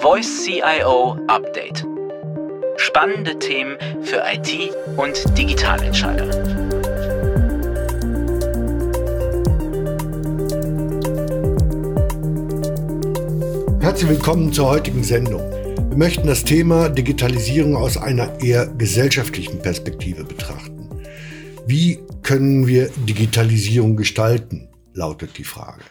Voice CIO Update. Spannende Themen für IT und Digitalentscheider. Herzlich willkommen zur heutigen Sendung. Wir möchten das Thema Digitalisierung aus einer eher gesellschaftlichen Perspektive betrachten. Wie können wir Digitalisierung gestalten, lautet die Frage.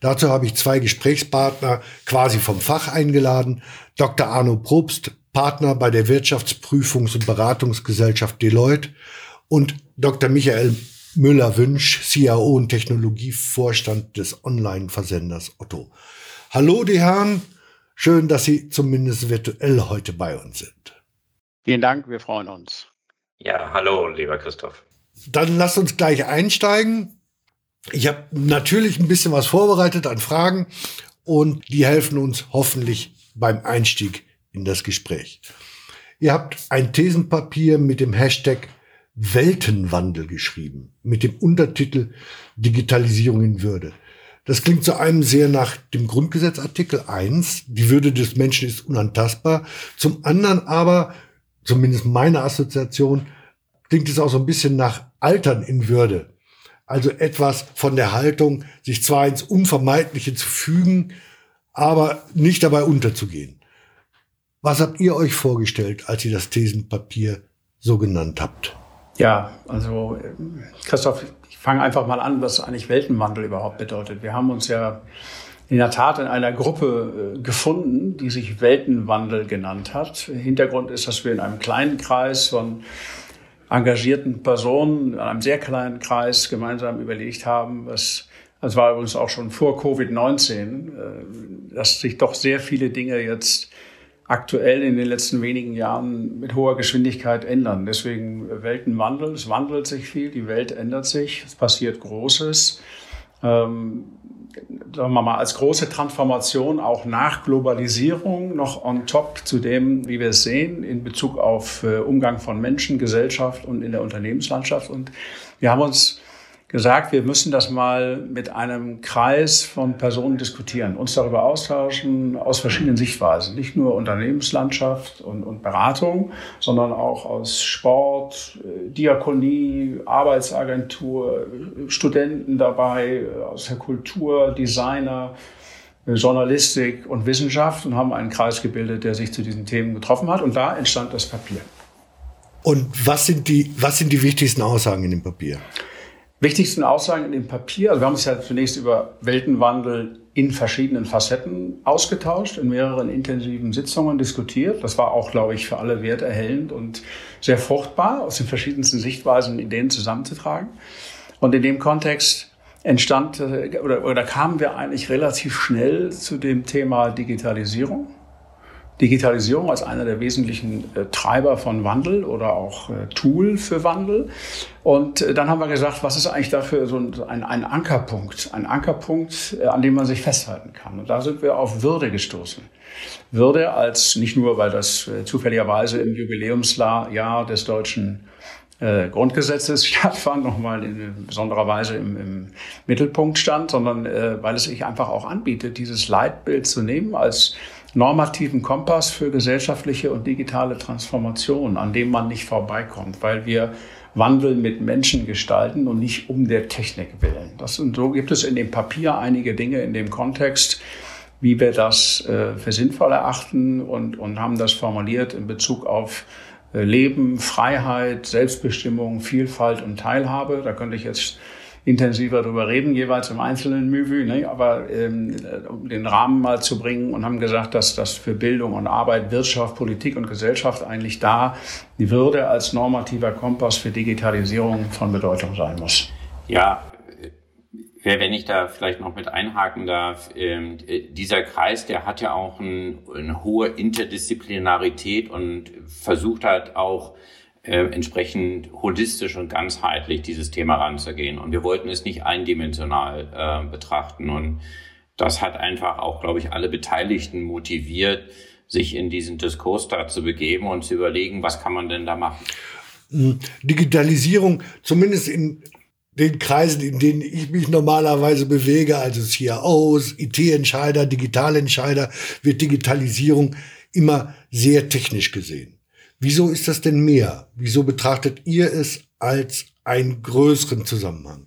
Dazu habe ich zwei Gesprächspartner quasi vom Fach eingeladen. Dr. Arno Probst, Partner bei der Wirtschaftsprüfungs- und Beratungsgesellschaft Deloitte und Dr. Michael Müller-Wünsch, CAO und Technologievorstand des Online-Versenders Otto. Hallo, die Herren. Schön, dass Sie zumindest virtuell heute bei uns sind. Vielen Dank, wir freuen uns. Ja, hallo, lieber Christoph. Dann lasst uns gleich einsteigen. Ich habe natürlich ein bisschen was vorbereitet an Fragen und die helfen uns hoffentlich beim Einstieg in das Gespräch. Ihr habt ein Thesenpapier mit dem Hashtag Weltenwandel geschrieben, mit dem Untertitel Digitalisierung in Würde. Das klingt zu einem sehr nach dem Grundgesetz Artikel 1, die Würde des Menschen ist unantastbar. Zum anderen aber, zumindest meine Assoziation, klingt es auch so ein bisschen nach Altern in Würde. Also etwas von der Haltung, sich zwar ins Unvermeidliche zu fügen, aber nicht dabei unterzugehen. Was habt ihr euch vorgestellt, als ihr das Thesenpapier so genannt habt? Ja, also Christoph, ich fange einfach mal an, was eigentlich Weltenwandel überhaupt bedeutet. Wir haben uns ja in der Tat in einer Gruppe äh, gefunden, die sich Weltenwandel genannt hat. Hintergrund ist, dass wir in einem kleinen Kreis von engagierten Personen in einem sehr kleinen Kreis gemeinsam überlegt haben, was das war übrigens auch schon vor Covid-19, äh, dass sich doch sehr viele Dinge jetzt aktuell in den letzten wenigen Jahren mit hoher Geschwindigkeit ändern. Deswegen Weltenwandel, es wandelt sich viel, die Welt ändert sich, es passiert Großes. Sagen wir mal, als große Transformation auch nach Globalisierung noch on top zu dem, wie wir es sehen, in Bezug auf äh, Umgang von Menschen, Gesellschaft und in der Unternehmenslandschaft. Und wir haben uns gesagt, wir müssen das mal mit einem Kreis von Personen diskutieren, uns darüber austauschen aus verschiedenen Sichtweisen, nicht nur Unternehmenslandschaft und, und Beratung, sondern auch aus Sport, äh, Diakonie, Arbeitsagentur, Studenten dabei, aus der Kultur, Designer, äh, Journalistik und Wissenschaft und haben einen Kreis gebildet, der sich zu diesen Themen getroffen hat. Und da entstand das Papier. Und was sind die, was sind die wichtigsten Aussagen in dem Papier? Wichtigsten Aussagen in dem Papier, also wir haben uns ja zunächst über Weltenwandel in verschiedenen Facetten ausgetauscht, in mehreren intensiven Sitzungen diskutiert. Das war auch, glaube ich, für alle werterhellend und sehr fruchtbar, aus den verschiedensten Sichtweisen Ideen zusammenzutragen. Und in dem Kontext entstand äh, oder, oder kamen wir eigentlich relativ schnell zu dem Thema Digitalisierung. Digitalisierung als einer der wesentlichen äh, Treiber von Wandel oder auch äh, Tool für Wandel. Und äh, dann haben wir gesagt, was ist eigentlich dafür so ein, ein Ankerpunkt, ein Ankerpunkt, an dem man sich festhalten kann. Und da sind wir auf Würde gestoßen. Würde als nicht nur, weil das zufälligerweise im Jubiläumsjahr des deutschen äh, Grundgesetzes stattfand, nochmal in besonderer Weise im, im Mittelpunkt stand, sondern äh, weil es sich einfach auch anbietet, dieses Leitbild zu nehmen als normativen Kompass für gesellschaftliche und digitale Transformation, an dem man nicht vorbeikommt, weil wir Wandel mit Menschen gestalten und nicht um der Technik willen. Das, und so gibt es in dem Papier einige Dinge in dem Kontext, wie wir das äh, für sinnvoll erachten und, und haben das formuliert in Bezug auf äh, Leben, Freiheit, Selbstbestimmung, Vielfalt und Teilhabe. Da könnte ich jetzt intensiver darüber reden, jeweils im einzelnen Movie, ne? aber ähm, um den Rahmen mal zu bringen und haben gesagt, dass das für Bildung und Arbeit, Wirtschaft, Politik und Gesellschaft eigentlich da die Würde als normativer Kompass für Digitalisierung von Bedeutung sein muss. Ja, wenn ich da vielleicht noch mit einhaken darf, ähm, dieser Kreis, der hat ja auch ein, eine hohe Interdisziplinarität und versucht halt auch äh, entsprechend holistisch und ganzheitlich dieses Thema ranzugehen. Und wir wollten es nicht eindimensional äh, betrachten. Und das hat einfach auch, glaube ich, alle Beteiligten motiviert, sich in diesen Diskurs da zu begeben und zu überlegen, was kann man denn da machen. Hm, Digitalisierung, zumindest in den Kreisen, in denen ich mich normalerweise bewege, also CIOs, IT-Entscheider, Digitalentscheider, wird Digitalisierung immer sehr technisch gesehen. Wieso ist das denn mehr? Wieso betrachtet ihr es als einen größeren Zusammenhang?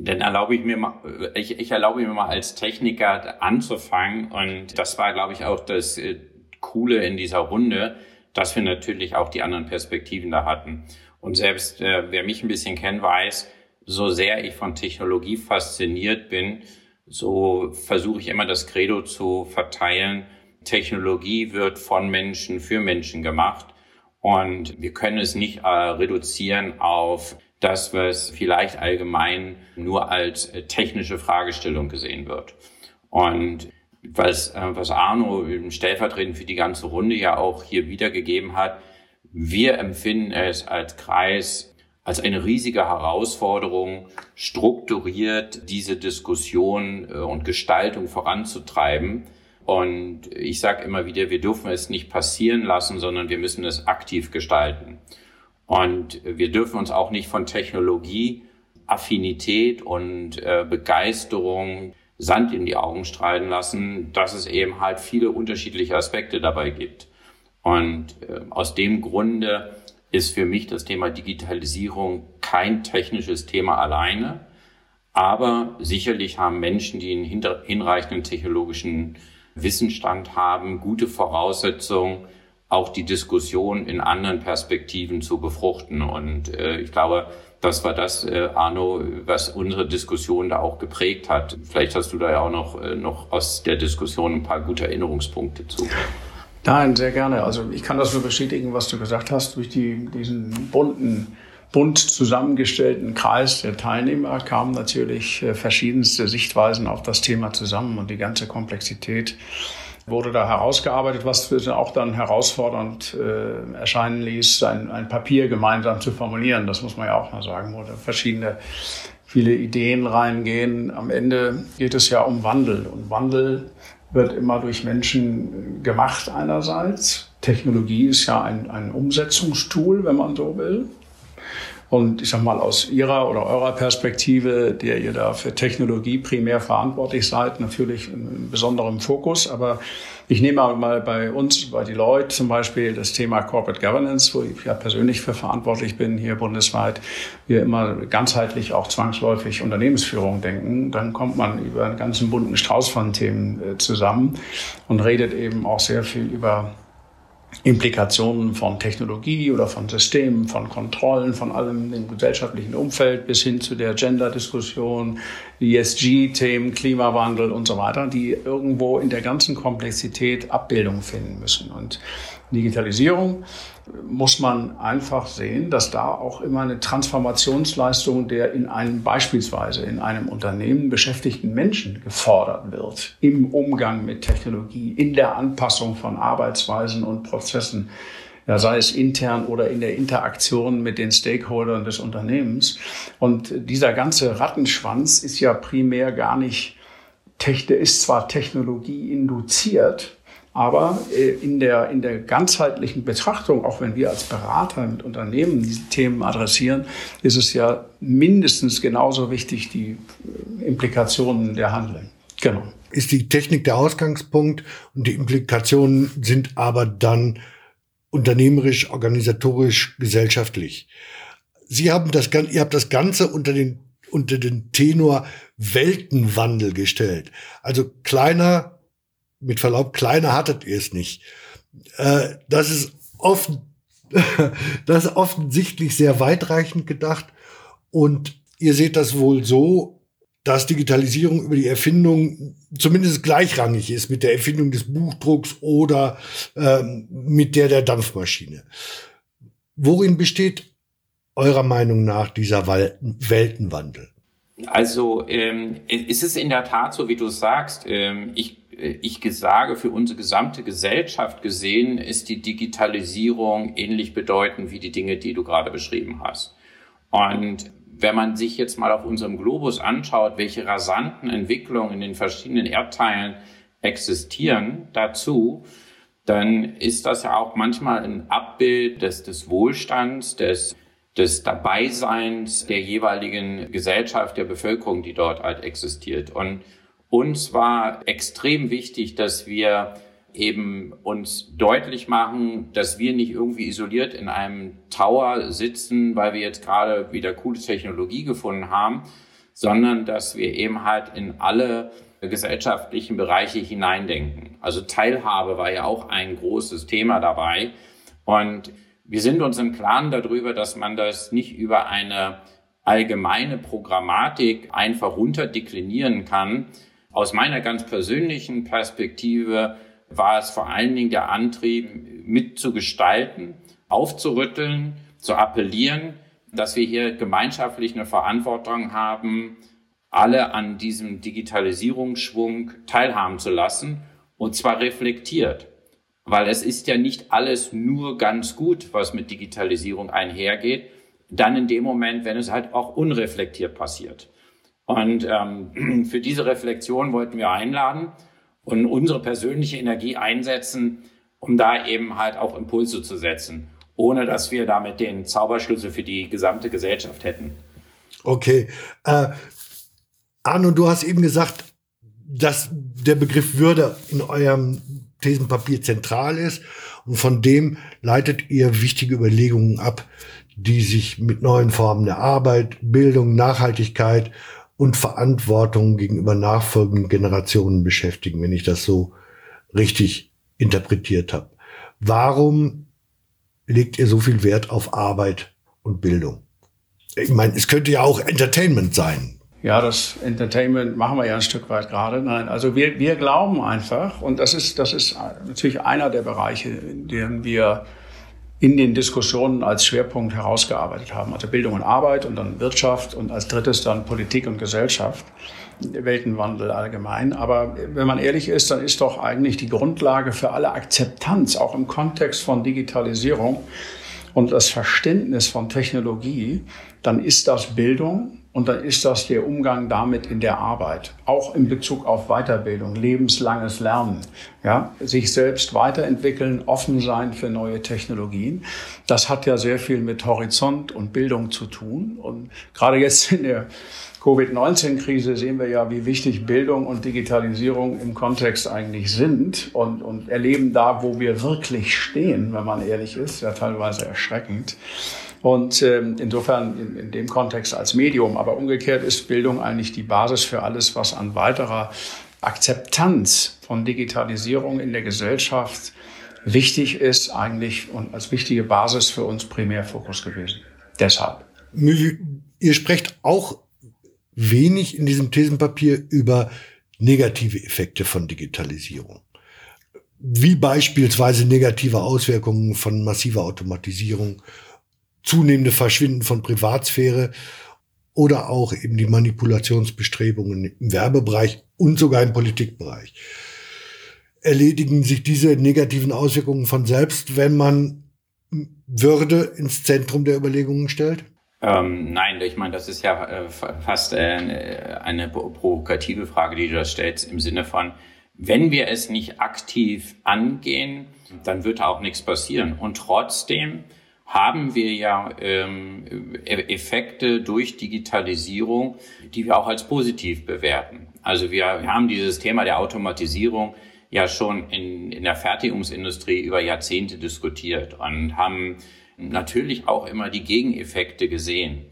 Dann erlaube ich mir mal, ich, ich erlaube mir mal als Techniker anzufangen und das war, glaube ich, auch das äh, Coole in dieser Runde, dass wir natürlich auch die anderen Perspektiven da hatten. Und selbst äh, wer mich ein bisschen kennt, weiß, so sehr ich von Technologie fasziniert bin, so versuche ich immer das Credo zu verteilen. Technologie wird von Menschen für Menschen gemacht und wir können es nicht äh, reduzieren auf das, was vielleicht allgemein nur als äh, technische Fragestellung gesehen wird. Und was, äh, was Arno stellvertretend für die ganze Runde ja auch hier wiedergegeben hat, wir empfinden es als Kreis als eine riesige Herausforderung, strukturiert diese Diskussion äh, und Gestaltung voranzutreiben. Und ich sage immer wieder, wir dürfen es nicht passieren lassen, sondern wir müssen es aktiv gestalten. Und wir dürfen uns auch nicht von Technologie, Affinität und äh, Begeisterung Sand in die Augen strahlen lassen, dass es eben halt viele unterschiedliche Aspekte dabei gibt. Und äh, aus dem Grunde ist für mich das Thema Digitalisierung kein technisches Thema alleine. Aber sicherlich haben Menschen, die einen hinreichenden technologischen Wissensstand haben, gute Voraussetzungen, auch die Diskussion in anderen Perspektiven zu befruchten. Und äh, ich glaube, das war das, äh, Arno, was unsere Diskussion da auch geprägt hat. Vielleicht hast du da ja auch noch, äh, noch aus der Diskussion ein paar gute Erinnerungspunkte zu. Nein, sehr gerne. Also ich kann das nur bestätigen, was du gesagt hast. Durch die, diesen bunten, bunt zusammengestellten Kreis der Teilnehmer kamen natürlich äh, verschiedenste Sichtweisen auf das Thema zusammen und die ganze Komplexität wurde da herausgearbeitet, was auch dann herausfordernd äh, erscheinen ließ, ein, ein Papier gemeinsam zu formulieren. Das muss man ja auch mal sagen, wo da verschiedene viele Ideen reingehen. Am Ende geht es ja um Wandel und Wandel wird immer durch Menschen gemacht einerseits. Technologie ist ja ein, ein Umsetzungstool, wenn man so will. Und ich sag mal, aus Ihrer oder eurer Perspektive, der ihr da für Technologie primär verantwortlich seid, natürlich in besonderem Fokus. Aber ich nehme mal bei uns, bei die Leute zum Beispiel, das Thema Corporate Governance, wo ich ja persönlich für verantwortlich bin, hier bundesweit, wir immer ganzheitlich auch zwangsläufig Unternehmensführung denken. Dann kommt man über einen ganzen bunten Strauß von Themen äh, zusammen und redet eben auch sehr viel über Implikationen von Technologie oder von Systemen, von Kontrollen, von allem im gesellschaftlichen Umfeld bis hin zu der Gender-Diskussion, ESG-Themen, Klimawandel und so weiter, die irgendwo in der ganzen Komplexität Abbildung finden müssen. Und Digitalisierung muss man einfach sehen, dass da auch immer eine Transformationsleistung der in einem beispielsweise in einem Unternehmen beschäftigten Menschen gefordert wird im Umgang mit Technologie, in der Anpassung von Arbeitsweisen und Prozessen, ja, sei es intern oder in der Interaktion mit den Stakeholdern des Unternehmens. Und dieser ganze Rattenschwanz ist ja primär gar nicht, ist zwar Technologie induziert, aber äh, in der, in der ganzheitlichen Betrachtung, auch wenn wir als Berater mit Unternehmen diese Themen adressieren, ist es ja mindestens genauso wichtig, die äh, Implikationen der Handeln. Genau. Ist die Technik der Ausgangspunkt und die Implikationen sind aber dann unternehmerisch, organisatorisch, gesellschaftlich. Sie haben das, ihr habt das Ganze unter den, unter den Tenor Weltenwandel gestellt. Also kleiner, mit Verlaub, kleiner hattet ihr es nicht. Äh, das ist oft, das ist offensichtlich sehr weitreichend gedacht. Und ihr seht das wohl so, dass Digitalisierung über die Erfindung zumindest gleichrangig ist mit der Erfindung des Buchdrucks oder ähm, mit der der Dampfmaschine. Worin besteht eurer Meinung nach dieser Weltenwandel? Also ähm, ist es in der Tat so, wie du sagst. Ähm, ich ich sage, für unsere gesamte Gesellschaft gesehen, ist die Digitalisierung ähnlich bedeutend wie die Dinge, die du gerade beschrieben hast. Und wenn man sich jetzt mal auf unserem Globus anschaut, welche rasanten Entwicklungen in den verschiedenen Erdteilen existieren dazu, dann ist das ja auch manchmal ein Abbild des, des Wohlstands, des, des Dabeiseins der jeweiligen Gesellschaft, der Bevölkerung, die dort halt existiert. Und uns war extrem wichtig, dass wir eben uns deutlich machen, dass wir nicht irgendwie isoliert in einem Tower sitzen, weil wir jetzt gerade wieder coole Technologie gefunden haben, sondern dass wir eben halt in alle gesellschaftlichen Bereiche hineindenken. Also Teilhabe war ja auch ein großes Thema dabei. Und wir sind uns im Klaren darüber, dass man das nicht über eine allgemeine Programmatik einfach runterdeklinieren kann. Aus meiner ganz persönlichen Perspektive war es vor allen Dingen der Antrieb, mitzugestalten, aufzurütteln, zu appellieren, dass wir hier gemeinschaftlich eine Verantwortung haben, alle an diesem Digitalisierungsschwung teilhaben zu lassen und zwar reflektiert. Weil es ist ja nicht alles nur ganz gut, was mit Digitalisierung einhergeht, dann in dem Moment, wenn es halt auch unreflektiert passiert. Und ähm, für diese Reflexion wollten wir einladen und unsere persönliche Energie einsetzen, um da eben halt auch Impulse zu setzen, ohne dass wir damit den Zauberschlüssel für die gesamte Gesellschaft hätten. Okay. Äh, Arno, du hast eben gesagt, dass der Begriff Würde in eurem Thesenpapier zentral ist und von dem leitet ihr wichtige Überlegungen ab, die sich mit neuen Formen der Arbeit, Bildung, Nachhaltigkeit und Verantwortung gegenüber nachfolgenden Generationen beschäftigen, wenn ich das so richtig interpretiert habe. Warum legt ihr so viel Wert auf Arbeit und Bildung? Ich meine, es könnte ja auch Entertainment sein. Ja, das Entertainment machen wir ja ein Stück weit gerade. Nein, also wir, wir glauben einfach, und das ist, das ist natürlich einer der Bereiche, in denen wir in den Diskussionen als Schwerpunkt herausgearbeitet haben. Also Bildung und Arbeit und dann Wirtschaft und als drittes dann Politik und Gesellschaft, Weltenwandel allgemein. Aber wenn man ehrlich ist, dann ist doch eigentlich die Grundlage für alle Akzeptanz, auch im Kontext von Digitalisierung und das Verständnis von Technologie, dann ist das Bildung, und dann ist das der Umgang damit in der Arbeit, auch in Bezug auf Weiterbildung, lebenslanges Lernen, ja, sich selbst weiterentwickeln, offen sein für neue Technologien. Das hat ja sehr viel mit Horizont und Bildung zu tun. Und gerade jetzt in der Covid-19-Krise sehen wir ja, wie wichtig Bildung und Digitalisierung im Kontext eigentlich sind und, und erleben da, wo wir wirklich stehen, wenn man ehrlich ist, ja teilweise erschreckend. Und ähm, insofern in, dem Kontext als Medium. Aber umgekehrt ist Bildung eigentlich die Basis für alles, was an weiterer Akzeptanz von Digitalisierung in der Gesellschaft wichtig ist, eigentlich und als wichtige Basis für uns primär Fokus gewesen. Deshalb. Ihr sprecht auch wenig in diesem Thesenpapier über negative Effekte von Digitalisierung. Wie beispielsweise negative Auswirkungen von massiver Automatisierung zunehmende Verschwinden von Privatsphäre oder auch eben die Manipulationsbestrebungen im Werbebereich und sogar im Politikbereich. Erledigen sich diese negativen Auswirkungen von selbst, wenn man Würde ins Zentrum der Überlegungen stellt? Ähm, nein, ich meine, das ist ja äh, fast äh, eine provokative Frage, die du da stellst, im Sinne von, wenn wir es nicht aktiv angehen, dann wird da auch nichts passieren. Und trotzdem haben wir ja ähm, e-, Effekte durch Digitalisierung, die wir auch als positiv bewerten. Also wir, haben dieses Thema der Automatisierung ja schon in, in der Fertigungsindustrie über Jahrzehnte diskutiert und haben natürlich auch immer die Gegeneffekte gesehen.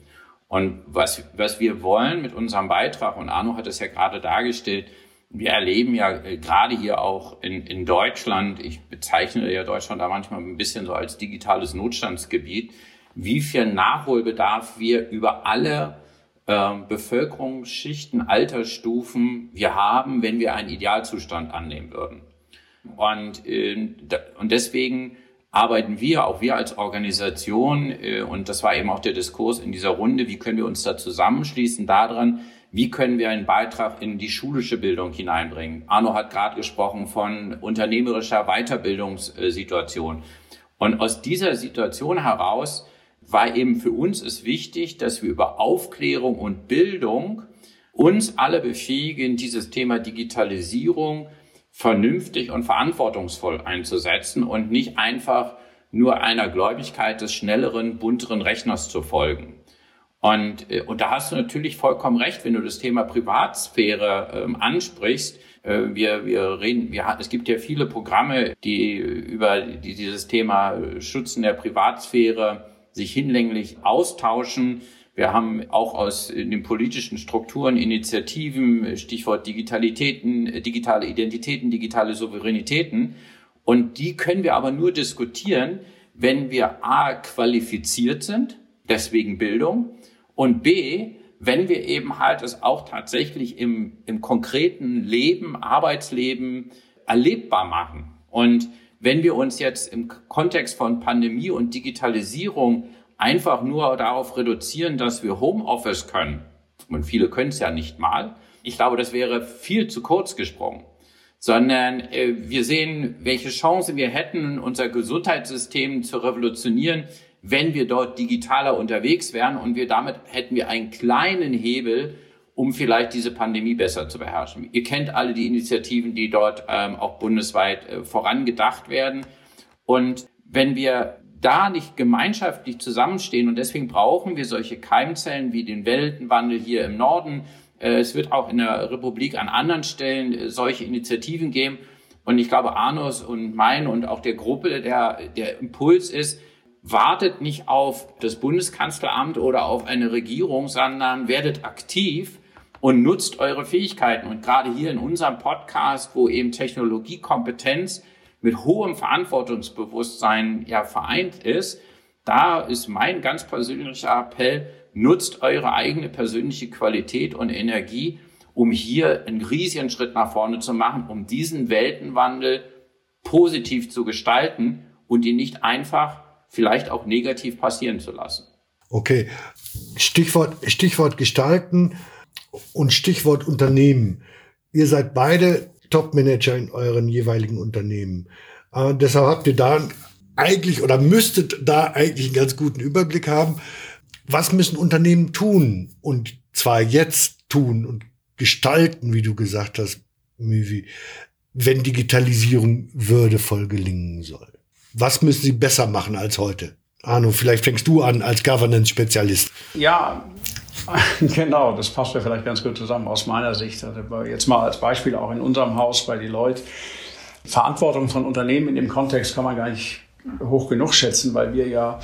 Und was, was wir wollen mit unserem Beitrag, und Arno hat es ja gerade dargestellt, wir erleben ja äh, gerade hier auch in, in Deutschland, ich bezeichne ja Deutschland da manchmal ein bisschen so als digitales Notstandsgebiet, wie viel Nachholbedarf wir über alle äh, Bevölkerungsschichten, Altersstufen wir haben, wenn wir einen Idealzustand annehmen würden. Und, äh, und deswegen arbeiten wir, auch wir als Organisation, äh, und das war eben auch der Diskurs in dieser Runde, wie können wir uns da zusammenschließen daran, wie können wir einen Beitrag in die schulische Bildung hineinbringen? Arno hat gerade gesprochen von unternehmerischer Weiterbildungssituation. Und aus dieser Situation heraus war eben für uns es wichtig, dass wir über Aufklärung und Bildung uns alle befähigen, dieses Thema Digitalisierung vernünftig und verantwortungsvoll einzusetzen und nicht einfach nur einer Gläubigkeit des schnelleren, bunteren Rechners zu folgen. Und, äh, und da hast du natürlich vollkommen recht, wenn du das Thema Privatsphäre ähm, ansprichst. Äh, wir, wir reden, wir, es gibt ja viele Programme, die über die, dieses Thema Schützen der Privatsphäre sich hinlänglich austauschen. Wir haben auch aus den politischen Strukturen Initiativen, Stichwort Digitalitäten, digitale Identitäten, digitale Souveränitäten. Und die können wir aber nur diskutieren, wenn wir A, qualifiziert sind, deswegen Bildung, und B, wenn wir eben halt es auch tatsächlich im, im konkreten Leben, Arbeitsleben erlebbar machen. Und wenn wir uns jetzt im Kontext von Pandemie und Digitalisierung einfach nur darauf reduzieren, dass wir Homeoffice können, und viele können es ja nicht mal, ich glaube, das wäre viel zu kurz gesprungen, sondern äh, wir sehen, welche Chance wir hätten, unser Gesundheitssystem zu revolutionieren, wenn wir dort digitaler unterwegs wären und wir damit hätten wir einen kleinen Hebel, um vielleicht diese Pandemie besser zu beherrschen. Ihr kennt alle die Initiativen, die dort ähm, auch bundesweit äh, vorangedacht werden. Und wenn wir da nicht gemeinschaftlich zusammenstehen und deswegen brauchen wir solche Keimzellen wie den Weltenwandel hier im Norden. Äh, es wird auch in der Republik an anderen Stellen äh, solche Initiativen geben. Und ich glaube, Arnos und mein und auch der Gruppe, der, der Impuls ist, wartet nicht auf das Bundeskanzleramt oder auf eine Regierung, sondern werdet aktiv und nutzt eure Fähigkeiten. Und gerade hier in unserem Podcast, wo eben Technologiekompetenz mit hohem Verantwortungsbewusstsein ja vereint ist, da ist mein ganz persönlicher Appell, nutzt eure eigene persönliche Qualität und Energie, um hier einen riesigen Schritt nach vorne zu machen, um diesen Weltenwandel positiv zu gestalten und ihn nicht einfach vielleicht auch negativ passieren zu lassen. Okay, Stichwort, Stichwort gestalten und Stichwort Unternehmen. Ihr seid beide Top-Manager in euren jeweiligen Unternehmen. Äh, deshalb habt ihr da eigentlich oder müsstet da eigentlich einen ganz guten Überblick haben. Was müssen Unternehmen tun? Und zwar jetzt tun und gestalten, wie du gesagt hast, Müvi, wenn Digitalisierung würdevoll gelingen soll. Was müssen sie besser machen als heute? Arno, vielleicht fängst du an als Governance-Spezialist. Ja, genau, das passt ja vielleicht ganz gut zusammen aus meiner Sicht. Also jetzt mal als Beispiel auch in unserem Haus bei Deloitte. Verantwortung von Unternehmen in dem Kontext kann man gar nicht hoch genug schätzen, weil wir ja,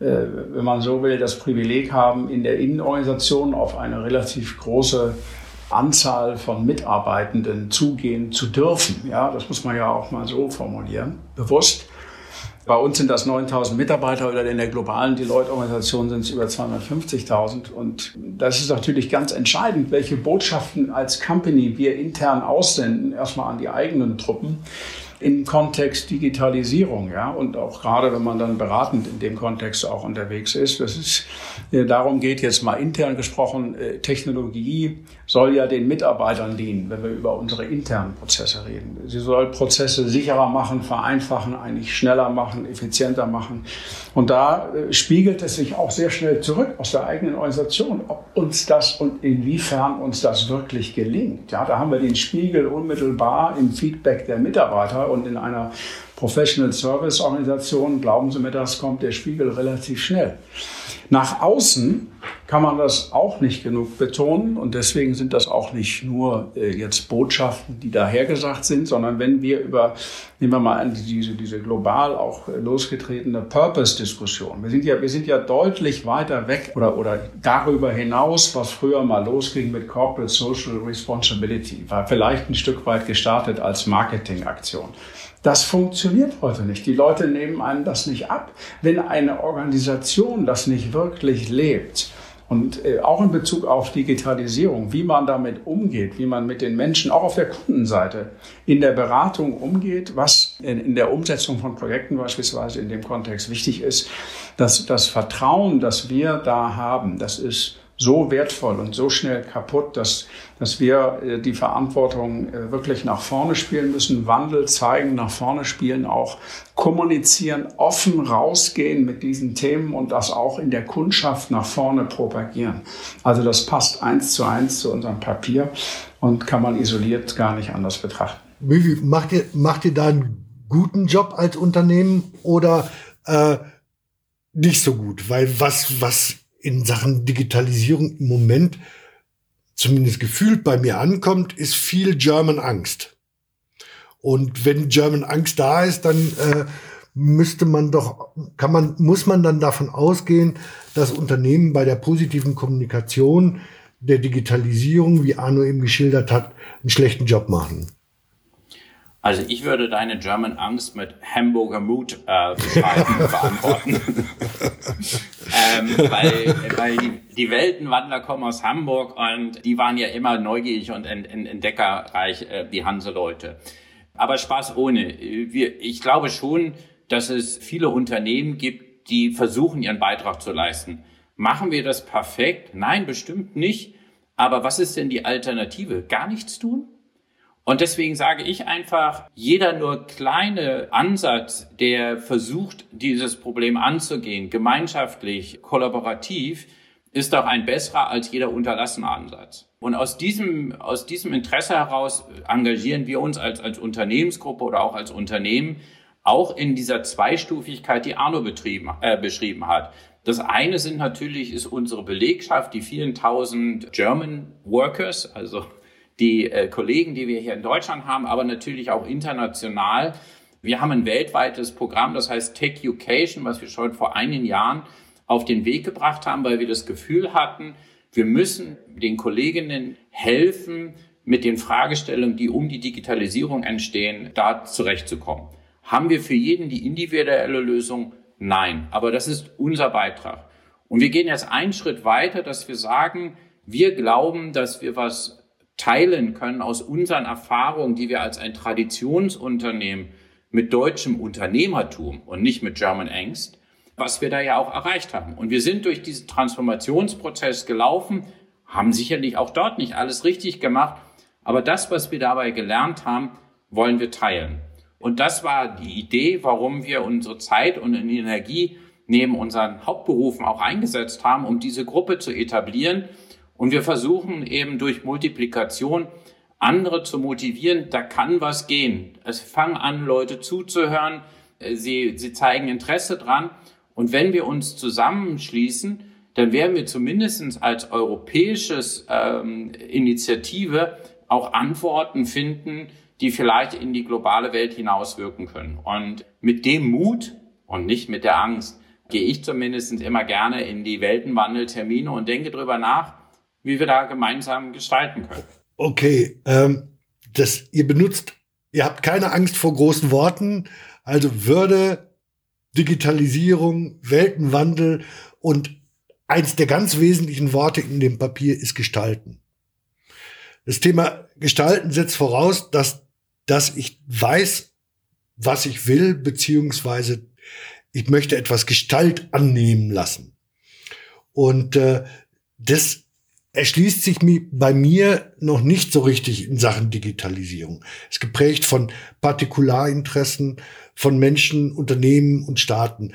äh, wenn man so will, das Privileg haben, in der Innenorganisation auf eine relativ große Anzahl von Mitarbeitenden zugehen zu dürfen. Ja, das muss man ja auch mal so formulieren, bewusst. Bei uns sind das 9000 Mitarbeiter oder in der globalen Deloitte-Organisation sind es über 250.000. Und das ist natürlich ganz entscheidend, welche Botschaften als Company wir intern aussenden, erstmal an die eigenen Truppen im Kontext Digitalisierung, ja, und auch gerade wenn man dann beratend in dem Kontext auch unterwegs ist. Das ist, äh, darum geht jetzt mal intern gesprochen, äh, Technologie soll ja den Mitarbeitern dienen, wenn wir über unsere internen Prozesse reden. Sie soll Prozesse sicherer machen, vereinfachen, eigentlich schneller machen, effizienter machen. Und da äh, spiegelt es sich auch sehr schnell zurück aus der eigenen Organisation, ob uns das und inwiefern uns das wirklich gelingt. Ja, da haben wir den Spiegel unmittelbar im Feedback der Mitarbeiter und in einer Professional Service Organisation, glauben Sie mir, das kommt der Spiegel relativ schnell. Nach außen kann man das auch nicht genug betonen und deswegen sind das auch nicht nur äh, jetzt Botschaften, die dahergesagt sind, sondern wenn wir über, nehmen wir mal an, diese, diese global auch losgetretene Purpose-Diskussion. Wir sind ja, wir sind ja deutlich weiter weg oder, oder darüber hinaus, was früher mal losging mit Corporate Social Responsibility, war vielleicht ein Stück weit gestartet als Marketingaktion. Das funktioniert heute nicht. Die Leute nehmen einem das nicht ab. Wenn eine Organisation das nicht wirklich lebt, und äh, auch in Bezug auf Digitalisierung, wie man damit umgeht, wie man mit den Menschen auch auf der Kundenseite in der Beratung umgeht, was in, in der Umsetzung von Projekten beispielsweise in dem Kontext wichtig ist, dass das Vertrauen, das wir da haben, das ist so wertvoll und so schnell kaputt, dass, dass wir äh, die Verantwortung äh, wirklich nach vorne spielen müssen, Wandel zeigen, nach vorne spielen, auch kommunizieren, offen rausgehen mit diesen Themen und das auch in der Kundschaft nach vorne propagieren. Also das passt eins zu eins zu unserem Papier und kann man isoliert gar nicht anders betrachten. Macht ihr, macht ihr da einen guten Job als Unternehmen oder äh, nicht so gut, weil was, was in Sachen Digitalisierung im Moment zumindest gefühlt bei mir ankommt, ist viel German Angst. Und wenn German Angst da ist, dann äh, müsste man doch, kann man, muss man dann davon ausgehen, dass Unternehmen bei der positiven Kommunikation der Digitalisierung, wie Arno eben geschildert hat, einen schlechten Job machen. Also ich würde deine German Angst mit Hamburger Mut äh, beschreiben, beantworten. ähm, weil weil die, die Weltenwandler kommen aus Hamburg und die waren ja immer neugierig und entdeckerreich, äh, die Hanseleute. Aber Spaß ohne. Wir, ich glaube schon, dass es viele Unternehmen gibt, die versuchen, ihren Beitrag zu leisten. Machen wir das perfekt? Nein, bestimmt nicht. Aber was ist denn die Alternative? Gar nichts tun? Und deswegen sage ich einfach, jeder nur kleine Ansatz, der versucht, dieses Problem anzugehen, gemeinschaftlich, kollaborativ, ist doch ein besserer als jeder unterlassene Ansatz. Und aus diesem, aus diesem Interesse heraus engagieren wir uns als, als Unternehmensgruppe oder auch als Unternehmen auch in dieser Zweistufigkeit, die Arno betrieben, äh, beschrieben hat. Das eine sind natürlich, ist unsere Belegschaft, die vielen tausend German Workers, also die äh, Kollegen, die wir hier in Deutschland haben, aber natürlich auch international. Wir haben ein weltweites Programm, das heißt Tech Education, was wir schon vor einigen Jahren auf den Weg gebracht haben, weil wir das Gefühl hatten, wir müssen den Kolleginnen helfen, mit den Fragestellungen, die um die Digitalisierung entstehen, da zurechtzukommen. Haben wir für jeden die individuelle Lösung? Nein. Aber das ist unser Beitrag. Und wir gehen jetzt einen Schritt weiter, dass wir sagen, wir glauben, dass wir was teilen können aus unseren Erfahrungen, die wir als ein Traditionsunternehmen mit deutschem Unternehmertum und nicht mit German Angst, was wir da ja auch erreicht haben. Und wir sind durch diesen Transformationsprozess gelaufen, haben sicherlich auch dort nicht alles richtig gemacht, aber das, was wir dabei gelernt haben, wollen wir teilen. Und das war die Idee, warum wir unsere Zeit und Energie neben unseren Hauptberufen auch eingesetzt haben, um diese Gruppe zu etablieren und wir versuchen eben durch Multiplikation andere zu motivieren, da kann was gehen. Es fangen an, Leute zuzuhören, äh, sie, sie zeigen Interesse dran. Und wenn wir uns zusammenschließen, dann werden wir zumindest als europäisches ähm, Initiative auch Antworten finden, die vielleicht in die globale Welt hinauswirken können. Und mit dem Mut und nicht mit der Angst gehe ich zumindest immer gerne in die Weltenwandeltermine und denke drüber nach, wie wir da gemeinsam gestalten können. Okay, ähm, das, ihr benutzt, ihr habt keine Angst vor großen Worten, also Würde, Digitalisierung, Weltenwandel und eins der ganz wesentlichen Worte in dem Papier ist Gestalten. Das Thema Gestalten setzt voraus, dass, dass ich weiß, was ich will, beziehungsweise ich möchte etwas Gestalt annehmen lassen. Und äh, das erschließt sich bei mir noch nicht so richtig in Sachen Digitalisierung. Es ist geprägt von Partikularinteressen von Menschen, Unternehmen und Staaten.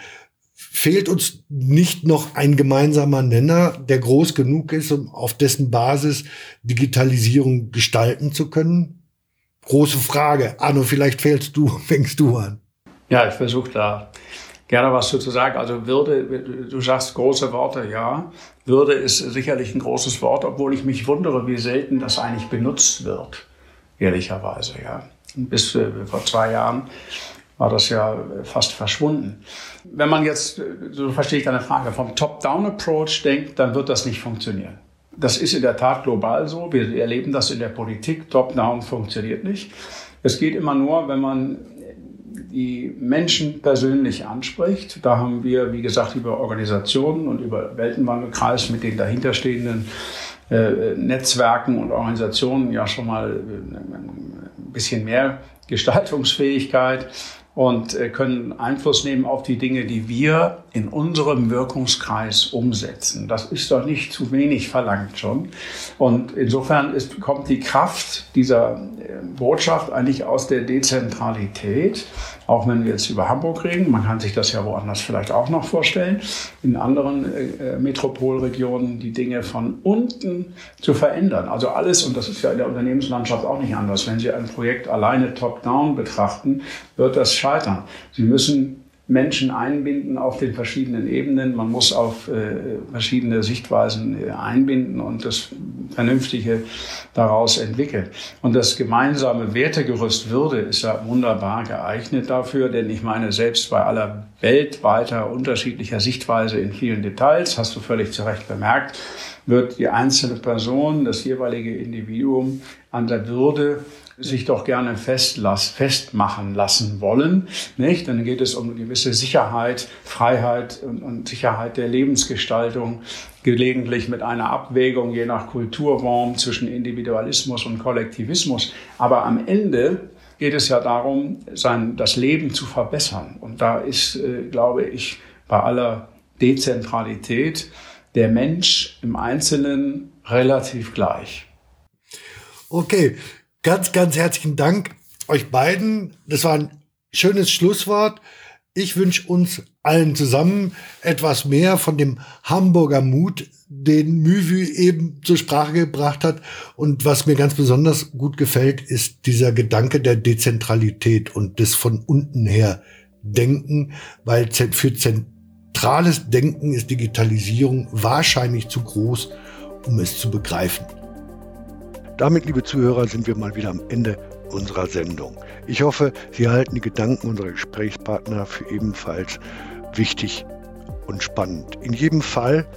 Fehlt uns nicht noch ein gemeinsamer Nenner, der groß genug ist, um auf dessen Basis Digitalisierung gestalten zu können? Große Frage. Arno, vielleicht fällst du, fängst du an. Ja, ich versuche da gerne was zu sagen. Also Würde, du sagst große Worte, ja. Würde ist sicherlich ein großes Wort, obwohl ich mich wundere, wie selten das eigentlich benutzt wird, ehrlicherweise, ja. Bis äh, vor zwei Jahren war das ja fast verschwunden. Wenn man jetzt, so verstehe ich deine Frage, vom Top-Down-Approach denkt, dann wird das nicht funktionieren. Das ist in der Tat global so. Wir erleben das in der Politik. Top-Down funktioniert nicht. Es geht immer nur, wenn man die Menschen persönlich anspricht. Da haben wir, wie gesagt, über Organisationen und über Weltenwandelkreis mit den dahinterstehenden äh, Netzwerken und Organisationen ja schon mal äh, ein bisschen mehr Gestaltungsfähigkeit und äh, können Einfluss nehmen auf die Dinge, die wir in unserem Wirkungskreis umsetzen. Das ist doch nicht zu wenig verlangt schon. Und insofern ist, kommt die Kraft dieser äh, Botschaft eigentlich aus der Dezentralität auch wenn wir jetzt über Hamburg reden, man kann sich das ja woanders vielleicht auch noch vorstellen, in anderen äh, Metropolregionen die Dinge von unten zu verändern. Also alles, und das ist ja in der Unternehmenslandschaft auch nicht anders, wenn Sie ein Projekt alleine top-down betrachten, wird das scheitern. Sie müssen Menschen einbinden auf den verschiedenen Ebenen. Man muss auf äh, verschiedene Sichtweisen äh, einbinden und das Vernünftige daraus entwickeln. Und das gemeinsame Wertegerüst Würde ist ja wunderbar geeignet dafür, denn ich meine, selbst bei aller weltweiter unterschiedlicher Sichtweise in vielen Details, hast du völlig zu Recht bemerkt, wird die einzelne Person, das jeweilige Individuum an der Würde sich doch gerne festlass, festmachen lassen wollen. Nicht? Dann geht es um eine gewisse Sicherheit, Freiheit und, und Sicherheit der Lebensgestaltung, gelegentlich mit einer Abwägung je nach Kulturraum zwischen Individualismus und Kollektivismus. Aber am Ende geht es ja darum, sein, das Leben zu verbessern. Und da ist, äh, glaube ich, bei aller Dezentralität der Mensch im Einzelnen relativ gleich. Okay, ganz, ganz herzlichen Dank euch beiden. Das war ein schönes Schlusswort. Ich wünsche uns allen zusammen etwas mehr von dem Hamburger Mut, den Müvü eben zur Sprache gebracht hat. Und was mir ganz besonders gut gefällt, ist dieser Gedanke der Dezentralität und des von unten her Denken, weil für zentrales Denken ist Digitalisierung wahrscheinlich zu groß, um es zu begreifen. Damit, liebe Zuhörer, sind wir mal wieder am Ende unserer Sendung. Ich hoffe, Sie halten die Gedanken unserer Gesprächspartner für ebenfalls wichtig und spannend. In jedem Fall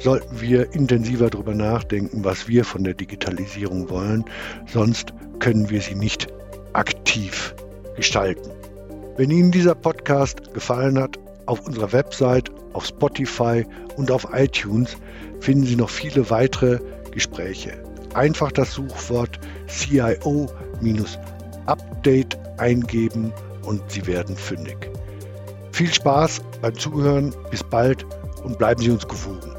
sollten wir intensiver darüber nachdenken, was wir von der Digitalisierung wollen, sonst können wir sie nicht aktiv gestalten. Wenn Ihnen dieser Podcast gefallen hat, auf unserer Website, auf Spotify und auf iTunes finden Sie noch viele weitere Gespräche einfach das Suchwort CIO-Update eingeben und Sie werden fündig. Viel Spaß beim Zuhören, bis bald und bleiben Sie uns gewogen.